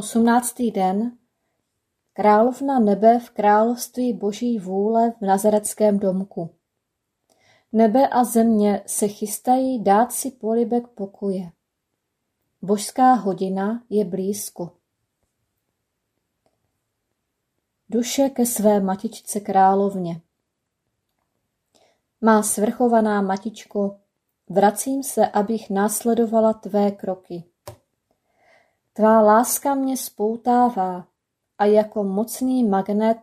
Osmnáctý den Královna nebe v království boží vůle v nazareckém domku. Nebe a země se chystají dát si polibek pokoje. Božská hodina je blízko. Duše ke své matičce královně. Má svrchovaná matičko, vracím se, abych následovala tvé kroky. Tvá láska mě spoutává a jako mocný magnet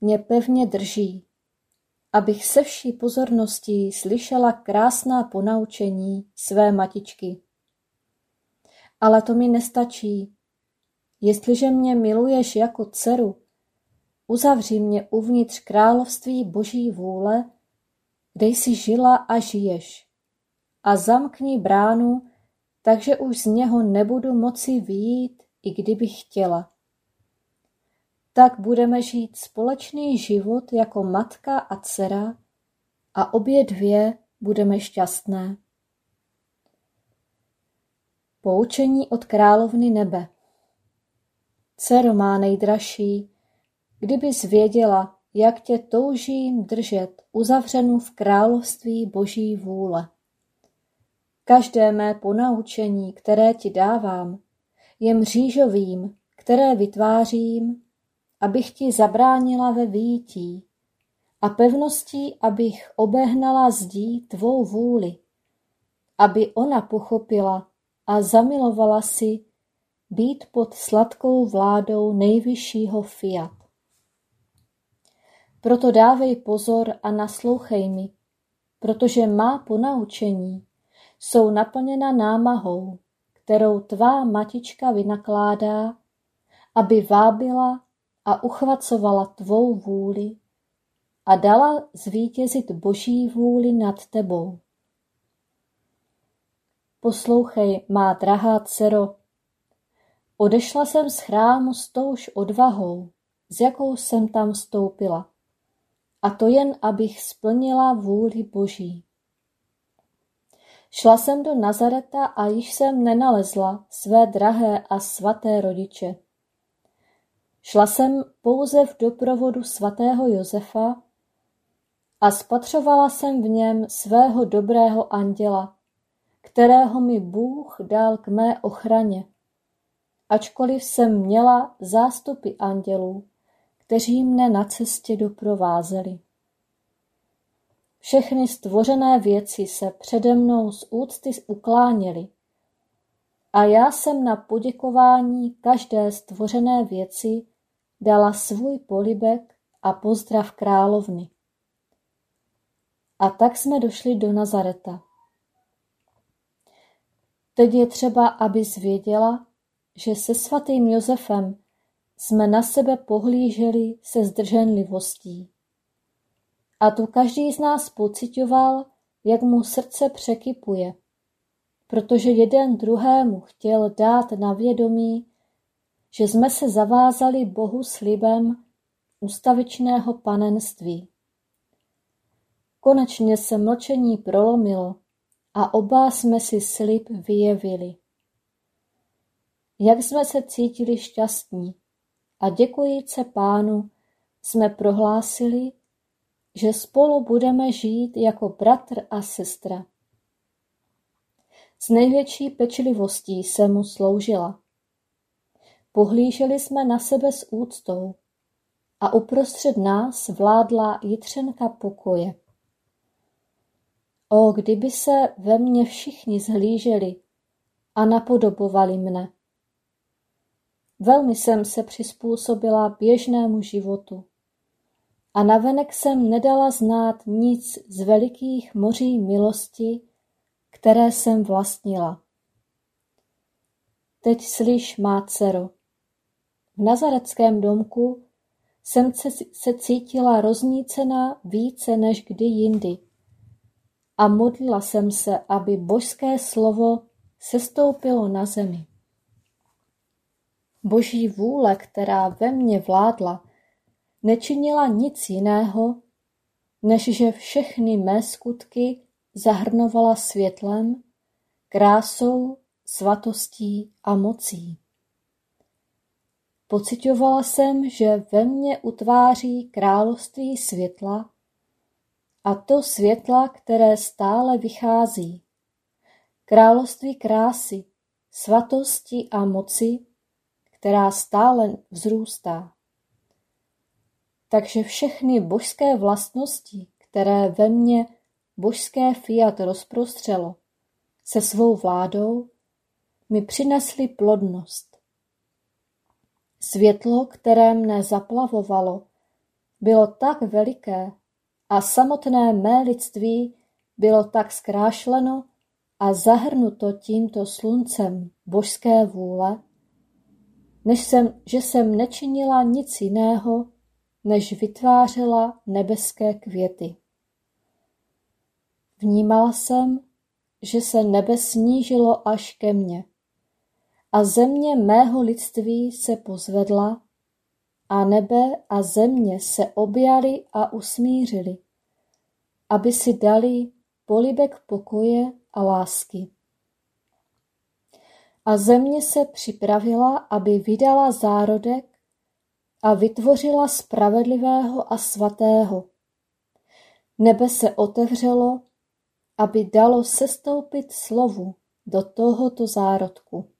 mě pevně drží, abych se vší pozorností slyšela krásná ponaučení své matičky. Ale to mi nestačí. Jestliže mě miluješ jako dceru, uzavři mě uvnitř království boží vůle, kde jsi žila a žiješ. A zamkni bránu, takže už z něho nebudu moci vyjít, i kdybych chtěla. Tak budeme žít společný život jako matka a dcera a obě dvě budeme šťastné. Poučení od královny nebe Dcero má nejdražší, kdyby zvěděla, jak tě toužím držet uzavřenu v království boží vůle. Každé mé ponaučení, které ti dávám, je mřížovým, které vytvářím, abych ti zabránila ve výjití a pevností, abych obehnala zdí tvou vůli, aby ona pochopila a zamilovala si být pod sladkou vládou nejvyššího fiat. Proto dávej pozor a naslouchej mi, protože má ponaučení jsou naplněna námahou, kterou tvá matička vynakládá, aby vábila a uchvacovala tvou vůli a dala zvítězit boží vůli nad tebou. Poslouchej, má drahá dcero, odešla jsem z chrámu s touž odvahou, s jakou jsem tam vstoupila, a to jen, abych splnila vůli Boží. Šla jsem do Nazareta a již jsem nenalezla své drahé a svaté rodiče. Šla jsem pouze v doprovodu svatého Josefa a spatřovala jsem v něm svého dobrého anděla, kterého mi Bůh dal k mé ochraně, ačkoliv jsem měla zástupy andělů, kteří mne na cestě doprovázeli. Všechny stvořené věci se přede mnou z úcty ukláněly a já jsem na poděkování každé stvořené věci dala svůj polibek a pozdrav královny. A tak jsme došli do Nazareta. Teď je třeba, abys věděla, že se svatým Josefem jsme na sebe pohlíželi se zdrženlivostí. A to každý z nás pocitoval, jak mu srdce překypuje, protože jeden druhému chtěl dát na vědomí, že jsme se zavázali Bohu slibem ustavičného panenství. Konečně se mlčení prolomilo a oba jsme si slib vyjevili. Jak jsme se cítili šťastní a děkujíce pánu jsme prohlásili, že spolu budeme žít jako bratr a sestra. S největší pečlivostí se mu sloužila. Pohlíželi jsme na sebe s úctou a uprostřed nás vládla jitřenka pokoje. O, kdyby se ve mně všichni zhlíželi a napodobovali mne. Velmi jsem se přizpůsobila běžnému životu a navenek jsem nedala znát nic z velikých moří milosti, které jsem vlastnila. Teď slyš, má dcero, v nazareckém domku jsem se cítila roznícená více než kdy jindy a modlila jsem se, aby božské slovo sestoupilo na zemi. Boží vůle, která ve mně vládla, nečinila nic jiného, než že všechny mé skutky zahrnovala světlem, krásou, svatostí a mocí. Pocitovala jsem, že ve mně utváří království světla, a to světla, které stále vychází. Království krásy, svatosti a moci, která stále vzrůstá. Takže všechny božské vlastnosti, které ve mně božské fiat rozprostřelo se svou vládou, mi přinesly plodnost. Světlo, které mne zaplavovalo, bylo tak veliké a samotné mé lidství bylo tak zkrášleno a zahrnuto tímto sluncem božské vůle, než jsem, že jsem nečinila nic jiného, než vytvářela nebeské květy. Vnímala jsem, že se nebe snížilo až ke mně a země mého lidství se pozvedla a nebe a země se objali a usmířili, aby si dali polibek pokoje a lásky. A země se připravila, aby vydala zárodek a vytvořila spravedlivého a svatého. Nebe se otevřelo, aby dalo sestoupit slovu do tohoto zárodku.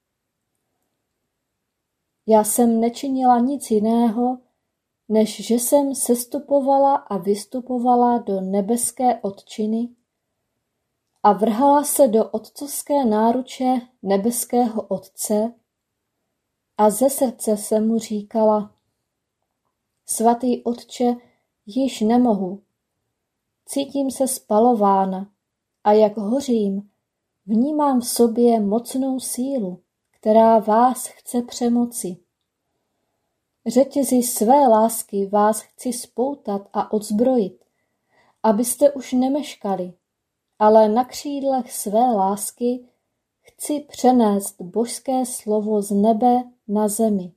Já jsem nečinila nic jiného, než že jsem sestupovala a vystupovala do nebeské odčiny a vrhala se do otcovské náruče nebeského Otce a ze srdce se mu říkala, svatý Otče, již nemohu. cítím se spalována a jak hořím, vnímám v sobě mocnou sílu, která vás chce přemoci. Řetězy své lásky vás chci spoutat a odzbrojit, abyste už nemeškali, ale na křídlech své lásky chci přenést božské slovo z nebe na zemi.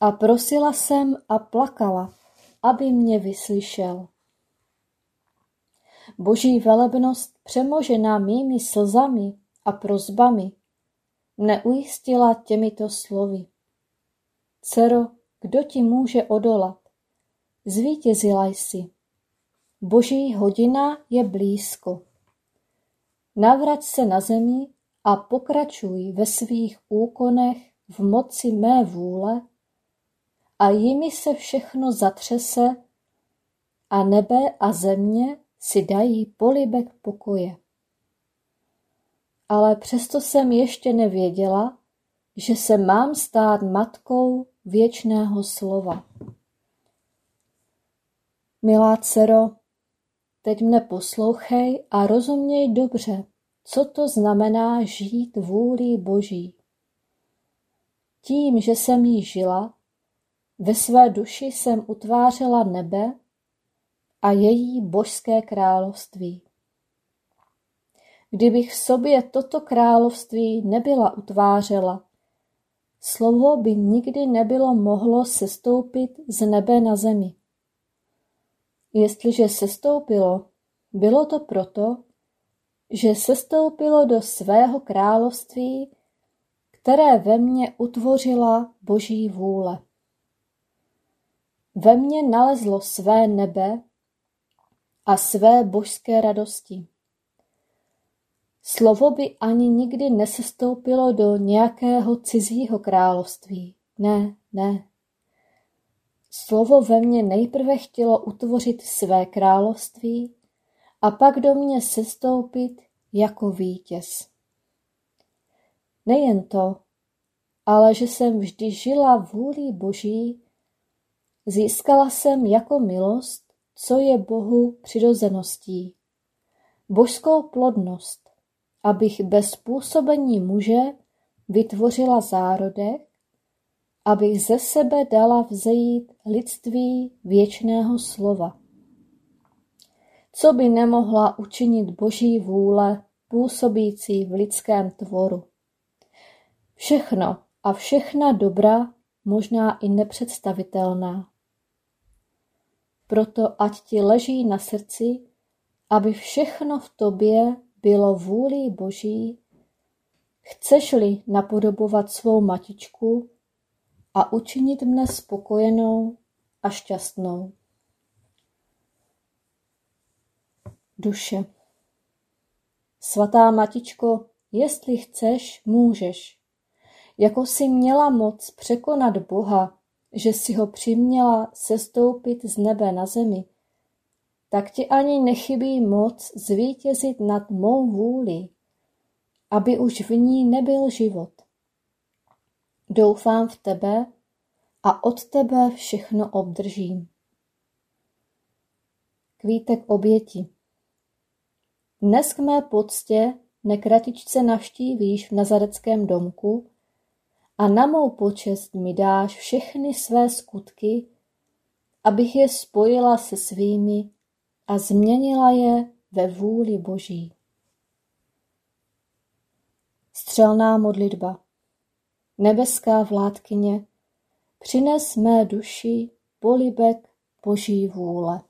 A prosila jsem a plakala, aby mě vyslyšel. Boží velebnost přemožená mými slzami a prozbami mne ujistila těmito slovy. Cero, kdo ti může odolat? Zvítězila jsi. Boží hodina je blízko. Navrať se na zemi a pokračuj ve svých úkonech v moci mé vůle a jimi se všechno zatřese a nebe a země si dají polibek pokoje. Ale přesto jsem ještě nevěděla, že se mám stát matkou věčného slova. Milá dcero, teď mne poslouchej a rozuměj dobře, co to znamená žít vůli Boží. Tím, že jsem jí žila, ve své duši jsem utvářela nebe a její božské království. Kdybych v sobě toto království nebyla utvářela, slovo by nikdy nebylo mohlo sestoupit z nebe na zemi. Jestliže sestoupilo, bylo to proto, že sestoupilo do svého království, které ve mně utvořila Boží vůle. Ve mně nalezlo své nebe a své božské radosti. Slovo by ani nikdy nesestoupilo do nějakého cizího království. Ne, ne. Slovo ve mně nejprve chtělo utvořit své království a pak do mě sestoupit jako vítěz. Nejen to, ale že jsem vždy žila vůli Boží, získala jsem jako milost, co je Bohu přirozeností, božskou plodnost, abych bez působení muže vytvořila zárodek, abych ze sebe dala vzejít lidství věčného slova. Co by nemohla učinit boží vůle působící v lidském tvoru? Všechno a všechna dobra, možná i nepředstavitelná. Proto ať ti leží na srdci, aby všechno v tobě bylo vůlí Boží, chceš-li napodobovat svou matičku a učinit mne spokojenou a šťastnou. Duše. Svatá matičko, jestli chceš, můžeš. Jako si měla moc překonat Boha, že si ho přiměla sestoupit z nebe na zemi, tak ti ani nechybí moc zvítězit nad mou vůli, aby už v ní nebyl život. Doufám v tebe a od tebe všechno obdržím. Kvítek oběti Dnes k mé poctě nekratičce navštívíš v nazareckém domku a na mou počest mi dáš všechny své skutky, abych je spojila se svými a změnila je ve vůli Boží. Střelná modlitba Nebeská vládkyně, přines mé duši polibek Boží vůle.